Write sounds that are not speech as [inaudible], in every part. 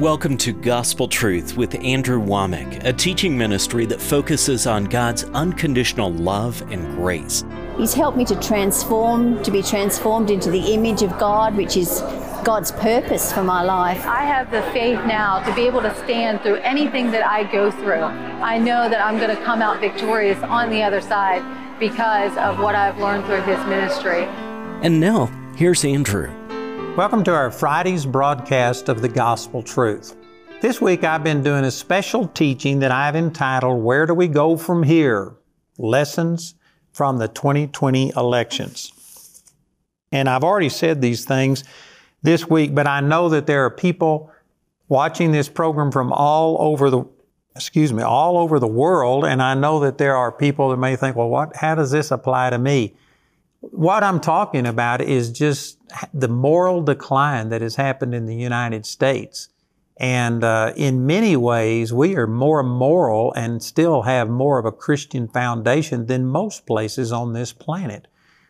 Welcome to Gospel Truth with Andrew Wommack, a teaching ministry that focuses on God's unconditional love and grace. He's helped me to transform, to be transformed into the image of God, which is God's purpose for my life. I have the faith now to be able to stand through anything that I go through. I know that I'm going to come out victorious on the other side because of what I've learned through His ministry. And now, here's Andrew. Welcome to our Friday's broadcast of the Gospel Truth. This week I've been doing a special teaching that I've entitled Where Do We Go From Here? Lessons from the 2020 Elections. And I've already said these things this week, but I know that there are people watching this program from all over the excuse me, all over the world, and I know that there are people that may think, well, what how does this apply to me? What I'm talking about is just the moral decline that has happened in the United States. And uh, in many ways, we are more moral and still have more of a Christian foundation than most places on this planet.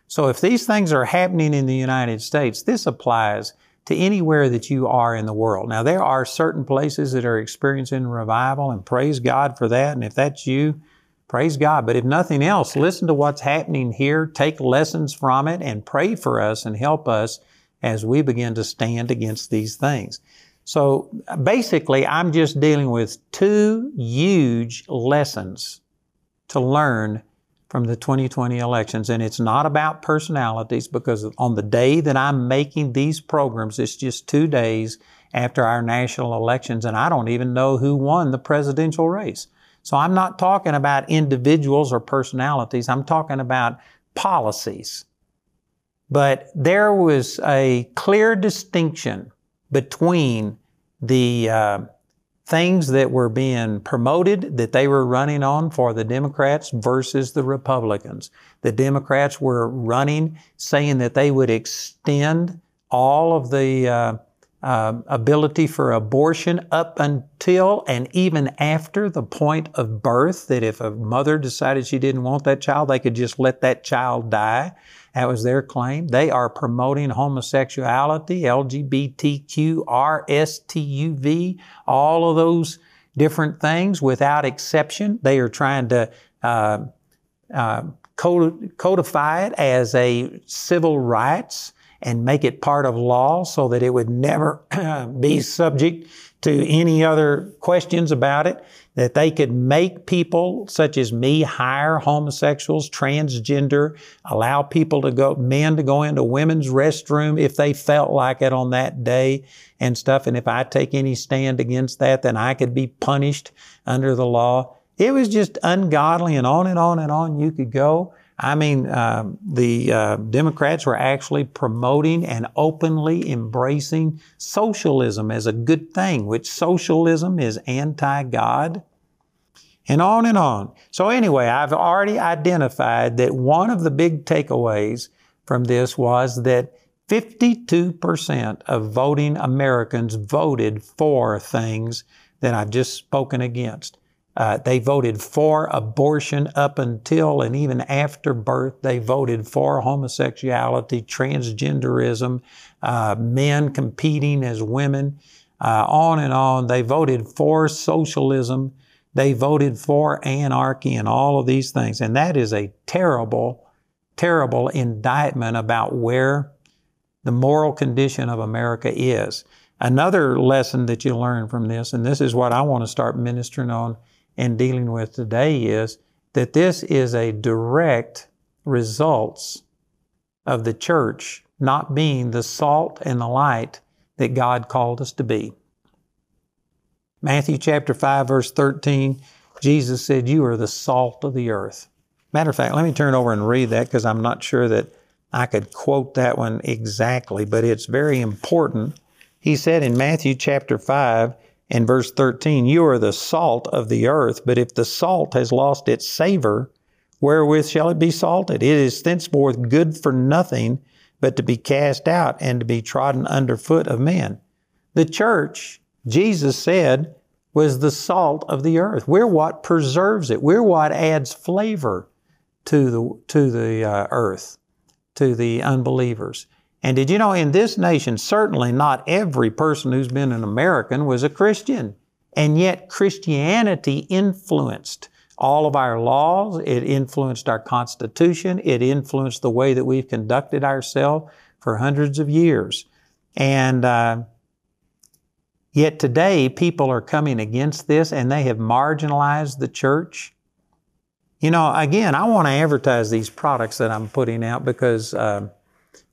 So if these things are happening in the United States, this applies to anywhere that you are in the world. Now, there are certain places that are experiencing revival, and praise God for that. And if that's you, Praise God. But if nothing else, listen to what's happening here, take lessons from it, and pray for us and help us as we begin to stand against these things. So basically, I'm just dealing with two huge lessons to learn from the 2020 elections. And it's not about personalities because on the day that I'm making these programs, it's just two days after our national elections, and I don't even know who won the presidential race. So I'm not talking about individuals or personalities. I'm talking about policies. But there was a clear distinction between the uh, things that were being promoted that they were running on for the Democrats versus the Republicans. The Democrats were running saying that they would extend all of the uh, uh, ability for abortion up until and even after the point of birth, that if a mother decided she didn't want that child, they could just let that child die. That was their claim. They are promoting homosexuality, LGBTQ, RSTUV, all of those different things without exception. They are trying to uh, uh, codify it as a civil rights and make it part of law so that it would never [clears throat] be subject to any other questions about it, that they could make people such as me hire homosexuals, transgender, allow people to go, men to go into women's restroom if they felt like it on that day and stuff. And if I take any stand against that, then I could be punished under the law. It was just ungodly and on and on and on you could go. I mean, uh, the uh, Democrats were actually promoting and openly embracing socialism as a good thing, which socialism is anti God, and on and on. So, anyway, I've already identified that one of the big takeaways from this was that 52% of voting Americans voted for things that I've just spoken against. Uh, they voted for abortion up until and even after birth. They voted for homosexuality, transgenderism, uh, men competing as women, uh, on and on. They voted for socialism. They voted for anarchy and all of these things. And that is a terrible, terrible indictment about where the moral condition of America is. Another lesson that you learn from this, and this is what I want to start ministering on and dealing with today is that this is a direct results of the church not being the salt and the light that God called us to be. Matthew chapter 5 verse 13, Jesus said, you are the salt of the earth. Matter of fact, let me turn over and read that because I'm not sure that I could quote that one exactly, but it's very important. He said in Matthew chapter 5, in verse 13, you are the salt of the earth, but if the salt has lost its savor, wherewith shall it be salted? It is thenceforth good for nothing but to be cast out and to be trodden under foot of men. The church, Jesus said, was the salt of the earth. We're what preserves it. We're what adds flavor to the, to the uh, earth, to the unbelievers. And did you know in this nation, certainly not every person who's been an American was a Christian. And yet Christianity influenced all of our laws. It influenced our Constitution. It influenced the way that we've conducted ourselves for hundreds of years. And uh, yet today, people are coming against this and they have marginalized the church. You know, again, I want to advertise these products that I'm putting out because uh,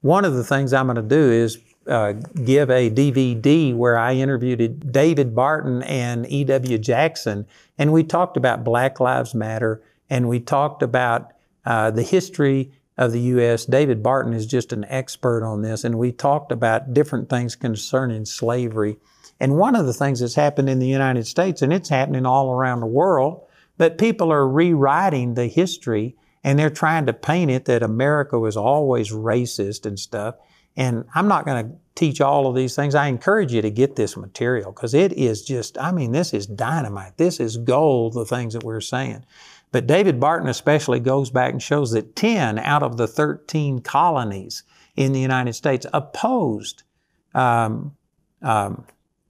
one of the things I'm going to do is uh, give a DVD where I interviewed David Barton and E.W. Jackson, and we talked about Black Lives Matter, and we talked about uh, the history of the U.S. David Barton is just an expert on this, and we talked about different things concerning slavery. And one of the things that's happened in the United States, and it's happening all around the world, but people are rewriting the history and they're trying to paint it that America was always racist and stuff. And I'm not going to teach all of these things. I encourage you to get this material because it is just, I mean, this is dynamite. This is gold, the things that we're saying. But David Barton especially goes back and shows that 10 out of the 13 colonies in the United States opposed um, um,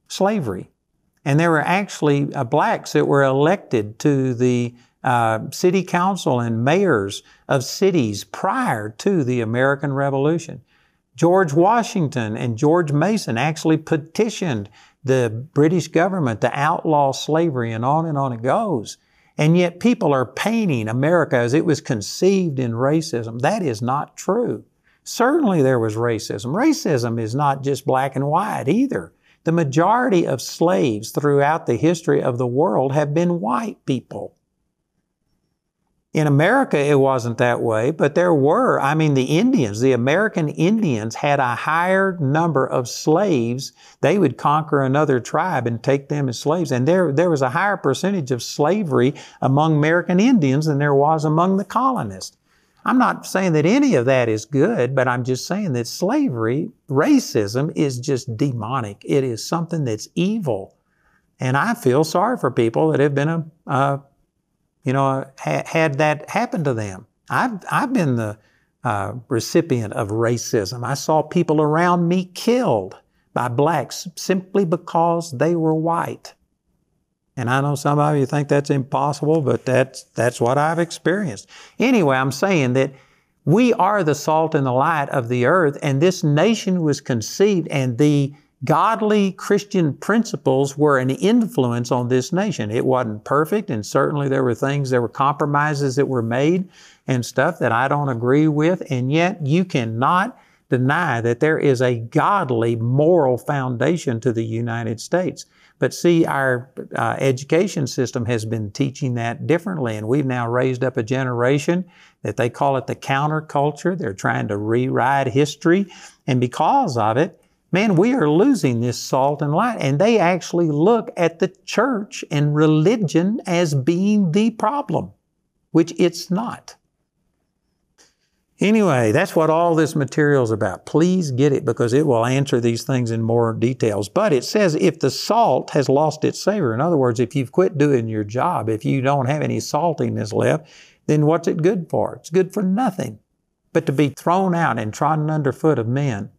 slavery. And there were actually uh, blacks that were elected to the uh, city council and mayors of cities prior to the American Revolution. George Washington and George Mason actually petitioned the British government to outlaw slavery, and on and on it goes. And yet people are painting America as it was conceived in racism. That is not true. Certainly there was racism. Racism is not just black and white either. The majority of slaves throughout the history of the world have been white people. In America, it wasn't that way, but there were, I mean, the Indians, the American Indians had a higher number of slaves. They would conquer another tribe and take them as slaves. And there, there was a higher percentage of slavery among American Indians than there was among the colonists. I'm not saying that any of that is good, but I'm just saying that slavery, racism is just demonic. It is something that's evil. And I feel sorry for people that have been a, you know, ha- had that happen to them. I've, I've been the uh, recipient of racism. I saw people around me killed by blacks simply because they were white. And I know some of you think that's impossible, but that's, that's what I've experienced. Anyway, I'm saying that we are the salt and the light of the earth, and this nation was conceived, and the godly Christian principles were an influence on this nation. It wasn't perfect, and certainly there were things, there were compromises that were made and stuff that I don't agree with, and yet you cannot deny that there is a godly moral foundation to the United States. But see, our uh, education system has been teaching that differently, and we've now raised up a generation that they call it the counterculture. They're trying to rewrite history, and because of it, man, we are losing this salt and light. And they actually look at the church and religion as being the problem, which it's not. Anyway, that's what all this material is about. Please get it because it will answer these things in more details. But it says if the salt has lost its savor, in other words, if you've quit doing your job, if you don't have any saltiness left, then what's it good for? It's good for nothing but to be thrown out and trodden underfoot of men.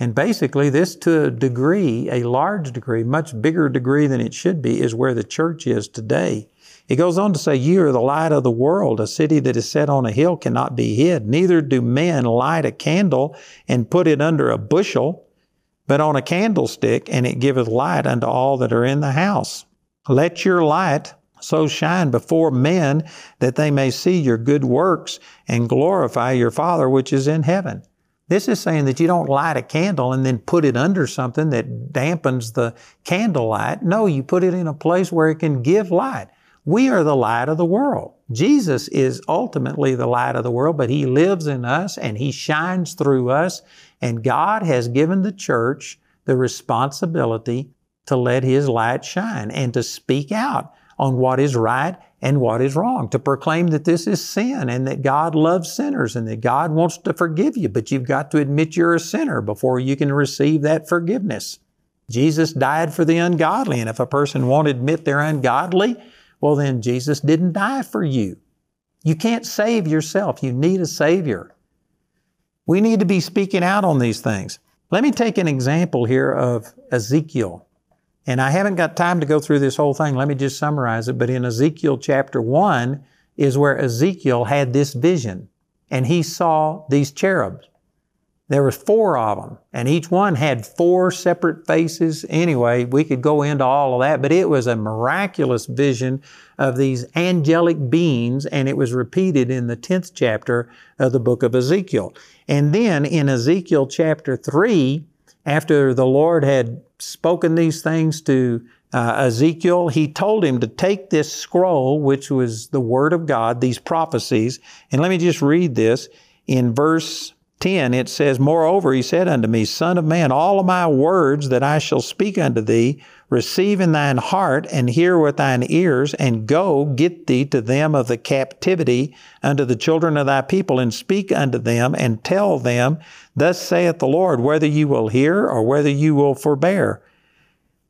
And basically, this to a degree, a large degree, much bigger degree than it should be, is where the church is today. It goes on to say, You are the light of the world. A city that is set on a hill cannot be hid. Neither do men light a candle and put it under a bushel, but on a candlestick, and it giveth light unto all that are in the house. Let your light so shine before men that they may see your good works and glorify your Father which is in heaven. This is saying that you don't light a candle and then put it under something that dampens the candlelight. No, you put it in a place where it can give light. We are the light of the world. Jesus is ultimately the light of the world, but He lives in us and He shines through us. And God has given the church the responsibility to let His light shine and to speak out on what is right and what is wrong, to proclaim that this is sin and that God loves sinners and that God wants to forgive you, but you've got to admit you're a sinner before you can receive that forgiveness. Jesus died for the ungodly, and if a person won't admit they're ungodly, well, then Jesus didn't die for you. You can't save yourself. You need a Savior. We need to be speaking out on these things. Let me take an example here of Ezekiel. And I haven't got time to go through this whole thing. Let me just summarize it. But in Ezekiel chapter 1 is where Ezekiel had this vision and he saw these cherubs. There were four of them, and each one had four separate faces. Anyway, we could go into all of that, but it was a miraculous vision of these angelic beings, and it was repeated in the 10th chapter of the book of Ezekiel. And then in Ezekiel chapter 3, after the Lord had spoken these things to uh, Ezekiel, he told him to take this scroll, which was the Word of God, these prophecies, and let me just read this. In verse 10, it says, Moreover, he said unto me, Son of man, all of my words that I shall speak unto thee, receive in thine heart, and hear with thine ears, and go get thee to them of the captivity unto the children of thy people, and speak unto them, and tell them, Thus saith the Lord, whether you will hear or whether you will forbear.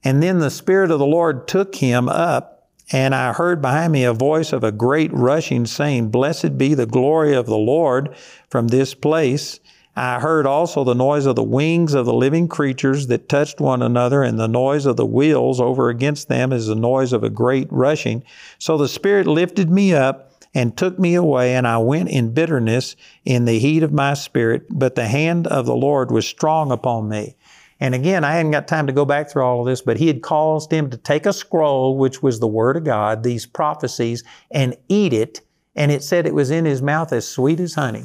And then the Spirit of the Lord took him up, and I heard behind me a voice of a great rushing, saying, Blessed be the glory of the Lord from this place. I heard also the noise of the wings of the living creatures that touched one another, and the noise of the wheels over against them is the noise of a great rushing. So the Spirit lifted me up and took me away, and I went in bitterness in the heat of my spirit, but the hand of the Lord was strong upon me. And again, I hadn't got time to go back through all of this, but he had caused him to take a scroll, which was the Word of God, these prophecies, and eat it. And it said it was in his mouth as sweet as honey.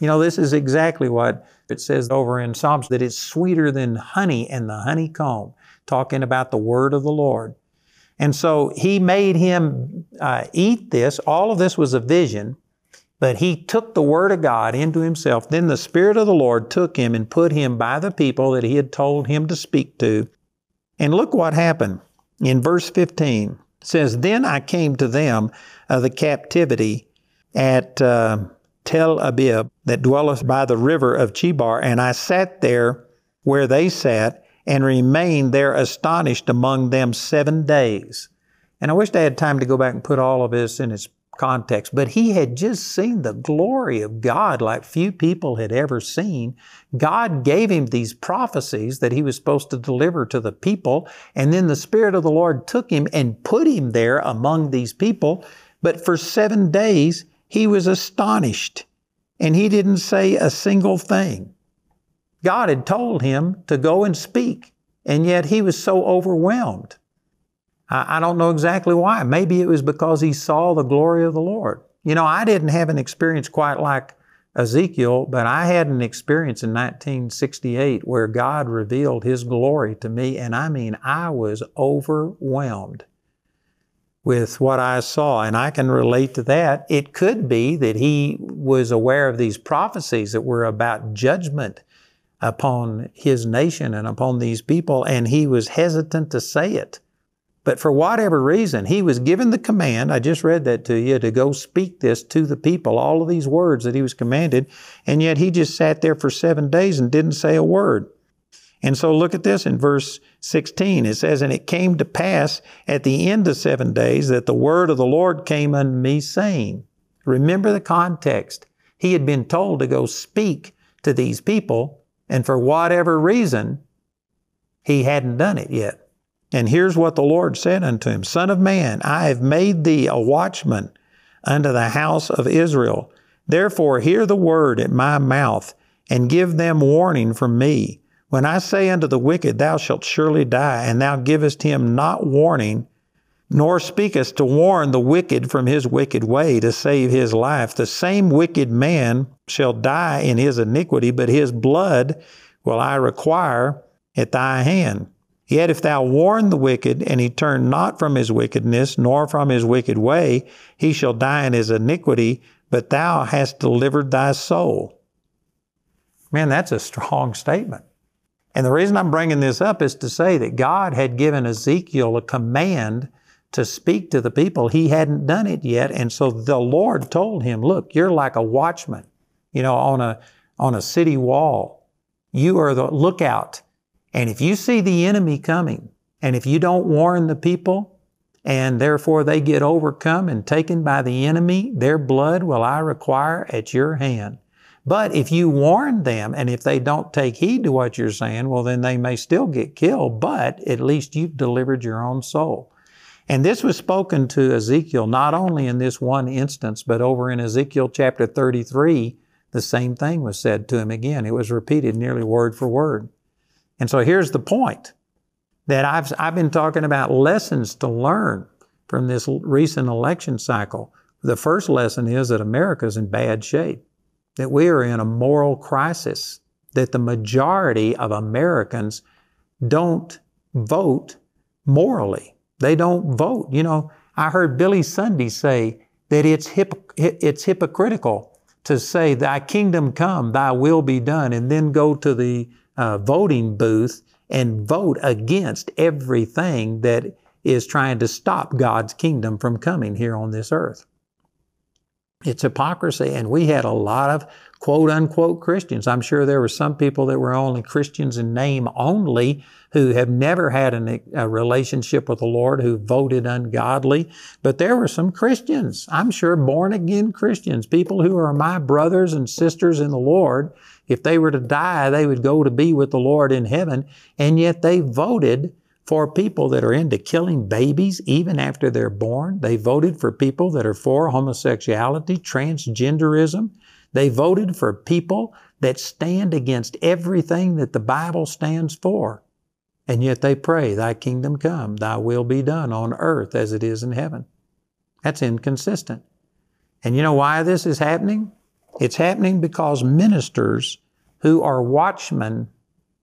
You know, this is exactly what it says over in Psalms that it's sweeter than honey and the honeycomb, talking about the Word of the Lord. And so he made him uh, eat this. All of this was a vision. But he took the Word of God into himself. Then the Spirit of the Lord took him and put him by the people that he had told him to speak to. And look what happened. In verse 15 it says, Then I came to them of the captivity at uh, Tel Abib that dwelleth by the river of Chebar, and I sat there where they sat and remained there astonished among them seven days. And I wish I had time to go back and put all of this in its context, but he had just seen the glory of God like few people had ever seen. God gave him these prophecies that he was supposed to deliver to the people, and then the Spirit of the Lord took him and put him there among these people. But for seven days, he was astonished, and he didn't say a single thing. God had told him to go and speak, and yet he was so overwhelmed. I, don't know exactly why. Maybe it was because he saw the glory of the Lord. You know, I didn't have an experience quite like Ezekiel, but I had an experience in 1968 where God revealed His glory to me, and I mean, I was overwhelmed with what I saw, and I can relate to that. It could be that He was aware of these prophecies that were about judgment upon His nation and upon these people, and He was hesitant to say it. But for whatever reason, he was given the command, I just read that to you, to go speak this to the people, all of these words that he was commanded, and yet he just sat there for seven days and didn't say a word. And so look at this in verse 16. It says, And it came to pass at the end of seven days that the word of the Lord came unto me, saying, Remember the context. He had been told to go speak to these people, and for whatever reason, he hadn't done it yet. And here's what the Lord said unto him Son of man, I have made thee a watchman unto the house of Israel. Therefore, hear the word at my mouth, and give them warning from me. When I say unto the wicked, Thou shalt surely die, and thou givest him not warning, nor speakest to warn the wicked from his wicked way to save his life, the same wicked man shall die in his iniquity, but his blood will I require at thy hand. Yet if thou warn the wicked, and he turn not from his wickedness, nor from his wicked way, he shall die in his iniquity, but thou hast delivered thy soul. Man, that's a strong statement. And the reason I'm bringing this up is to say that God had given Ezekiel a command to speak to the people. He hadn't done it yet. And so the Lord told him, look, you're like a watchman, you know, on a, on a city wall. You are the lookout and if you see the enemy coming, and if you don't warn the people, and therefore they get overcome and taken by the enemy, their blood will I require at your hand. But if you warn them and if they don't take heed to what you're saying, well, then they may still get killed, but at least you've delivered your own soul. And this was spoken to Ezekiel not only in this one instance, but over in Ezekiel chapter 33, the same thing was said to him again. It was repeated nearly word for word. And so here's the point that I've, I've been talking about lessons to learn from this recent election cycle. The first lesson is that America's in bad shape that we are in a moral crisis, that the majority of Americans don't vote morally. They don't vote. You know, I heard Billy Sunday say that it's, hip, it's hypocritical to say, Thy kingdom come, Thy will be done, and then go to the uh, voting booth and vote against everything that is trying to stop God's kingdom from coming here on this earth. It's hypocrisy. And we had a lot of quote unquote Christians. I'm sure there were some people that were only Christians in name only who have never had an, a relationship with the Lord, who voted ungodly. But there were some Christians, I'm sure born again Christians, people who are my brothers and sisters in the Lord. If they were to die, they would go to be with the Lord in heaven. And yet they voted for people that are into killing babies even after they're born. They voted for people that are for homosexuality, transgenderism. They voted for people that stand against everything that the Bible stands for. And yet they pray, Thy kingdom come, Thy will be done on earth as it is in heaven. That's inconsistent. And you know why this is happening? It's happening because ministers who are watchmen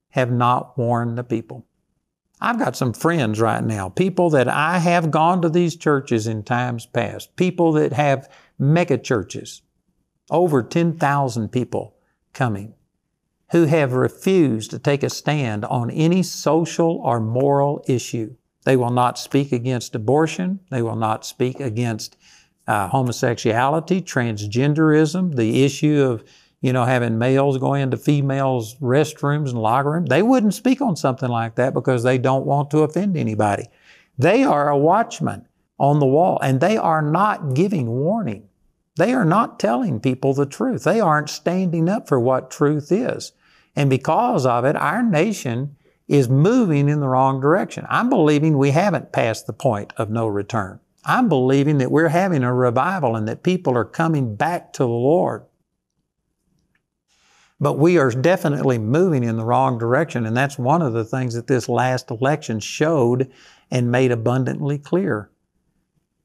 have not warned the people. I've got some friends right now, people that I have gone to these churches in times past, people that have mega churches, over 10,000 people coming, who have refused to take a stand on any social or moral issue. They will not speak against abortion. They will not speak against uh, homosexuality, transgenderism, the issue of you know, having males go into females' restrooms and locker rooms. They wouldn't speak on something like that because they don't want to offend anybody. They are a watchman on the wall and they are not giving warning. They are not telling people the truth. They aren't standing up for what truth is. And because of it, our nation is moving in the wrong direction. I'm believing we haven't passed the point of no return. I'm believing that we're having a revival and that people are coming back to the Lord. But we are definitely moving in the wrong direction. And that's one of the things that this last election showed and made abundantly clear.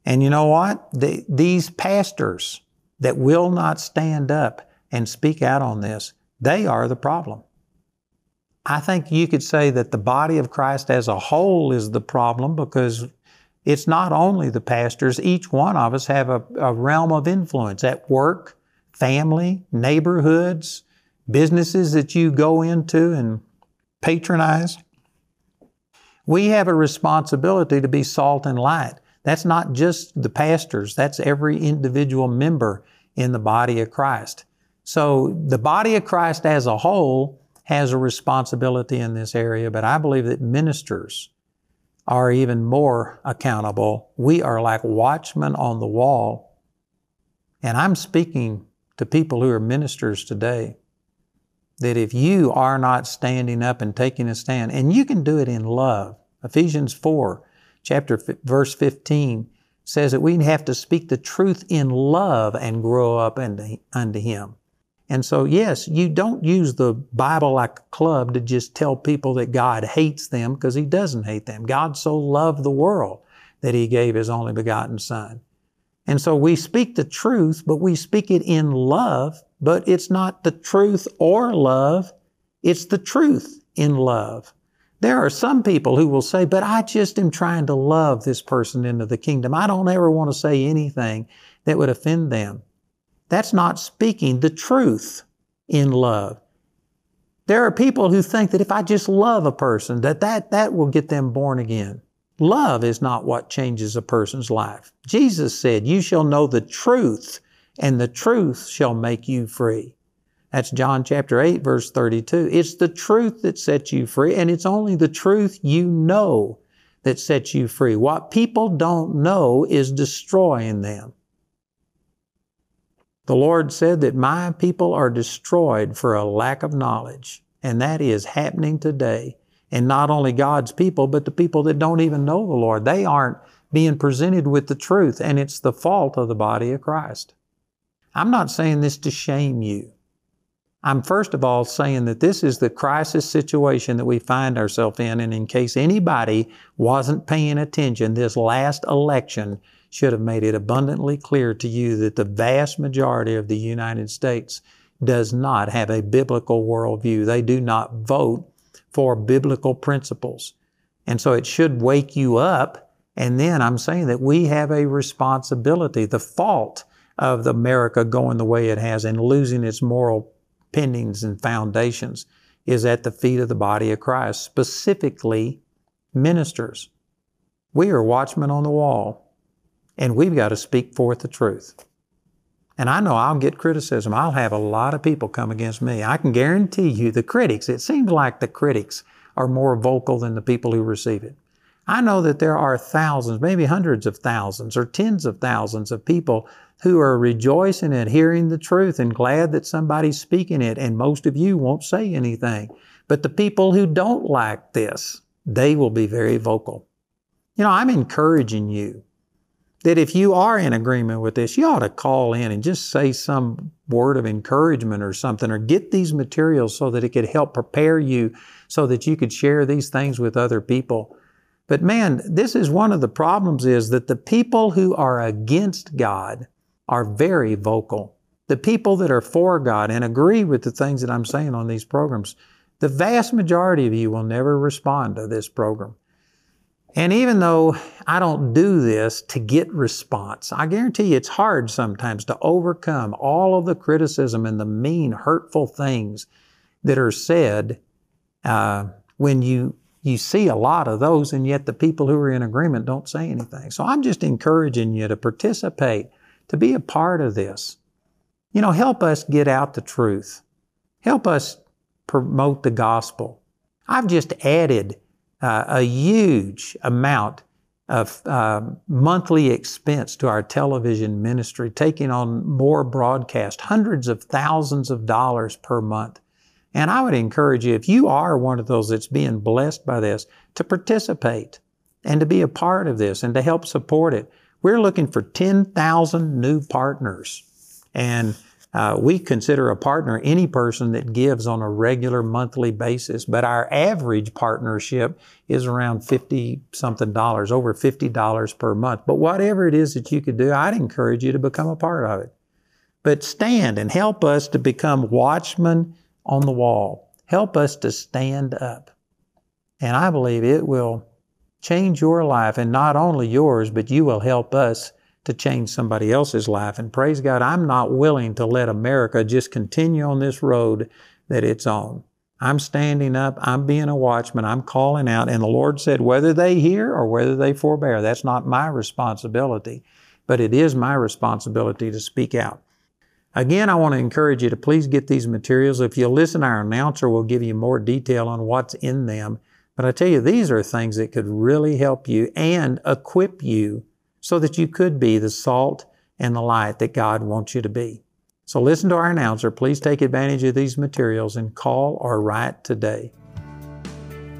And you know what? The, these pastors that will not stand up and speak out on this, they are the problem. I think you could say that the body of Christ as a whole is the problem because it's not only the pastors, each one of us have a, a realm of influence at work, family, neighborhoods, businesses that you go into and patronize. We have a responsibility to be salt and light. That's not just the pastors, that's every individual member in the body of Christ. So the body of Christ as a whole has a responsibility in this area, but I believe that ministers are even more accountable. We are like watchmen on the wall. And I'm speaking to people who are ministers today that if you are not standing up and taking a stand, and you can do it in love, Ephesians 4, chapter verse 15 says that we have to speak the truth in love and grow up unto, unto Him. And so, yes, you don't use the Bible like a club to just tell people that God hates them because He doesn't hate them. God so loved the world that He gave His only begotten Son. And so we speak the truth, but we speak it in love but it's not the truth or love, it's the truth in love. There are some people who will say, but I just am trying to love this person into the kingdom. I don't ever want to say anything that would offend them. That's not speaking the truth in love. There are people who think that if I just love a person, that that, that will get them born again. Love is not what changes a person's life. Jesus said, you shall know the truth and the truth shall make you free. That's John chapter 8, verse 32. It's the truth that sets you free, and it's only the truth you know that sets you free. What people don't know is destroying them. The Lord said that my people are destroyed for a lack of knowledge. And that is happening today. And not only God's people, but the people that don't even know the Lord. They aren't being presented with the truth, and it's the fault of the body of Christ. I'm not saying this to shame you. I'm first of all saying that this is the crisis situation that we find ourselves in, and in case anybody wasn't paying attention, this last election should have made it abundantly clear to you that the vast majority of the United States does not have a biblical worldview. They do not vote for biblical principles. And so it should wake you up. And then I'm saying that we have a responsibility. The fault of America going the way it has and losing its moral pendings and foundations is at the feet of the body of Christ, specifically ministers. We are watchmen on the wall, and we've got to speak forth the truth. And I know I'll get criticism. I'll have a lot of people come against me. I can guarantee you the critics, it seems like the critics are more vocal than the people who receive it. I know that there are thousands, maybe hundreds of thousands or tens of thousands of people who are rejoicing at hearing the truth and glad that somebody's speaking it, and most of you won't say anything. But the people who don't like this, they will be very vocal. You know, I'm encouraging you that if you are in agreement with this, you ought to call in and just say some word of encouragement or something, or get these materials so that it could help prepare you so that you could share these things with other people. But man, this is one of the problems is that the people who are against God are very vocal. The people that are for God and agree with the things that I'm saying on these programs, the vast majority of you will never respond to this program. And even though I don't do this to get response, I guarantee you it's hard sometimes to overcome all of the criticism and the mean, hurtful things that are said uh, when you you see a lot of those, and yet the people who are in agreement don't say anything. So I'm just encouraging you to participate to be a part of this. You know, help us get out the truth. Help us promote the gospel. I've just added uh, a huge amount of uh, monthly expense to our television ministry, taking on more broadcast, hundreds of thousands of dollars per month. And I would encourage you, if you are one of those that's being blessed by this, to participate and to be a part of this and to help support it. We're looking for 10,000 new partners. And uh, we consider a partner any person that gives on a regular monthly basis, but our average partnership is around 50 something dollars, over $50 per month. But whatever it is that you could do, I'd encourage you to become a part of it. But stand and help us to become watchmen on the wall. Help us to stand up. And I believe it will change your life, and not only yours, but you will help us to change somebody else's life. And praise God, I'm not willing to let America just continue on this road that it's on. I'm standing up, I'm being a watchman, I'm calling out, and the Lord said, whether they hear or whether they forbear, that's not my responsibility, but it is my responsibility to speak out. Again, I want to encourage you to please get these materials. If you listen, our announcer will give you more detail on what's in them. But I tell you, these are things that could really help you and equip you so that you could be the salt and the light that God wants you to be. So listen to our announcer. Please take advantage of these materials and call or write today.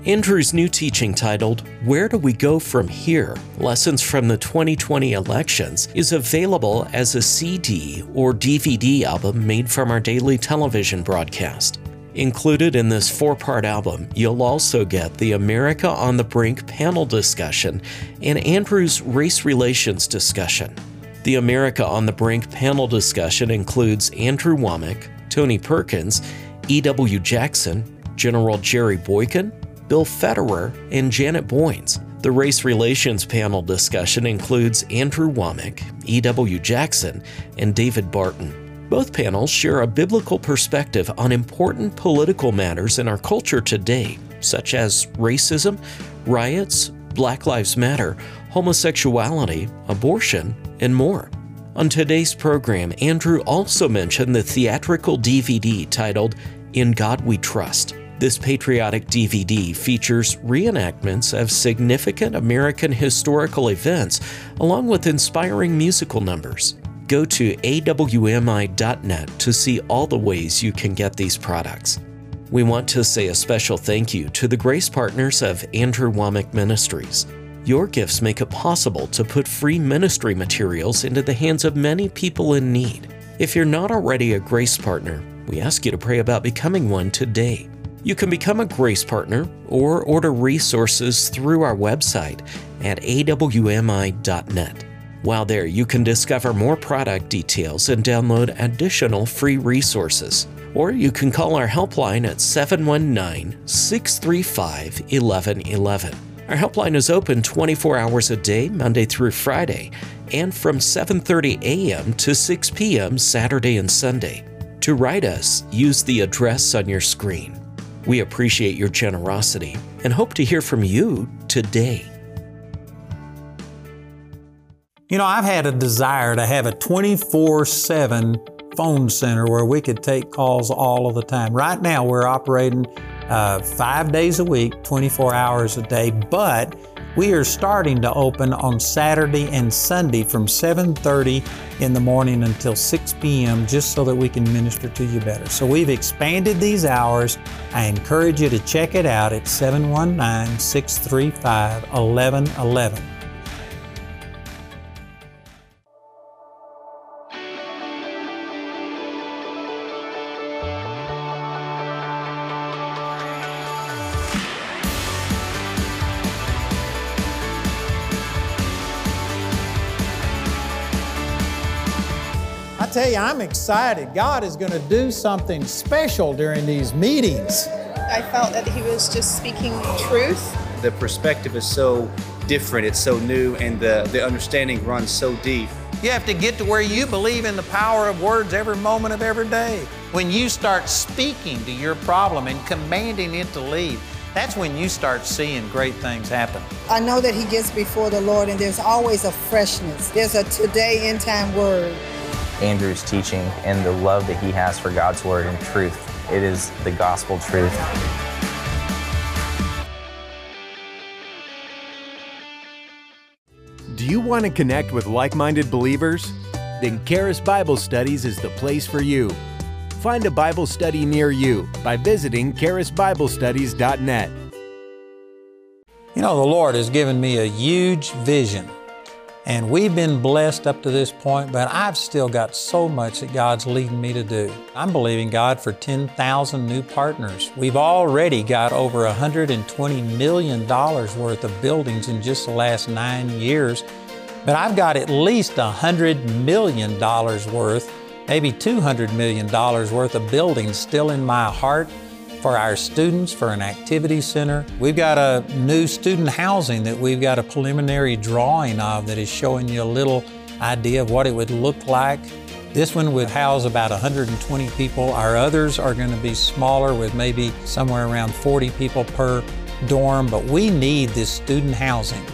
Andrew's new teaching titled, Where Do We Go From Here? Lessons from the 2020 Elections, is available as a CD or DVD album made from our daily television broadcast. Included in this four part album, you'll also get the America on the Brink panel discussion and Andrew's race relations discussion. The America on the Brink panel discussion includes Andrew Wommack, Tony Perkins, E.W. Jackson, General Jerry Boykin, Bill Federer, and Janet Boynes. The race relations panel discussion includes Andrew Wommack, E.W. Jackson, and David Barton. Both panels share a biblical perspective on important political matters in our culture today, such as racism, riots, Black Lives Matter, homosexuality, abortion, and more. On today's program, Andrew also mentioned the theatrical DVD titled In God We Trust. This patriotic DVD features reenactments of significant American historical events along with inspiring musical numbers. Go to awmi.net to see all the ways you can get these products. We want to say a special thank you to the grace partners of Andrew Wommack Ministries. Your gifts make it possible to put free ministry materials into the hands of many people in need. If you're not already a grace partner, we ask you to pray about becoming one today. You can become a grace partner or order resources through our website at awmi.net. While there, you can discover more product details and download additional free resources. Or you can call our helpline at 719 635 1111. Our helpline is open 24 hours a day, Monday through Friday, and from 7:30 a.m. to 6 p.m. Saturday and Sunday. To write us, use the address on your screen. We appreciate your generosity and hope to hear from you today. You know, I've had a desire to have a 24 7 phone center where we could take calls all of the time. Right now, we're operating uh, five days a week, 24 hours a day, but we are starting to open on Saturday and Sunday from 7:30 in the morning until 6 p.m. just so that we can minister to you better. So we've expanded these hours. I encourage you to check it out at 719-635-1111. Excited. God is going to do something special during these meetings. I felt that he was just speaking truth. The perspective is so different, it's so new, and the, the understanding runs so deep. You have to get to where you believe in the power of words every moment of every day. When you start speaking to your problem and commanding it to leave, that's when you start seeing great things happen. I know that he gets before the Lord and there's always a freshness. There's a today in time word. Andrew's teaching and the love that he has for God's word and truth. It is the gospel truth. Do you want to connect with like minded believers? Then Charis Bible Studies is the place for you. Find a Bible study near you by visiting charisbiblestudies.net. You know, the Lord has given me a huge vision, and we've been blessed up to this point, but I've still got so much that God's leading me to do. I'm believing God for 10,000 new partners. We've already got over $120 million worth of buildings in just the last nine years, but I've got at least $100 million worth, maybe $200 million worth of buildings still in my heart for our students for an activity center. We've got a new student housing that we've got a preliminary drawing of that is showing you a little idea of what it would look like. This one would house about 120 people. Our others are going to be smaller with maybe somewhere around 40 people per dorm, but we need this student housing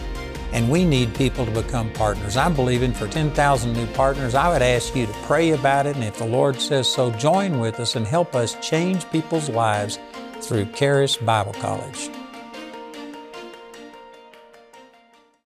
and we need people to become partners. I'm believing for 10,000 new partners. I would ask you to pray about it, and if the Lord says so, join with us and help us change people's lives through Charis Bible College.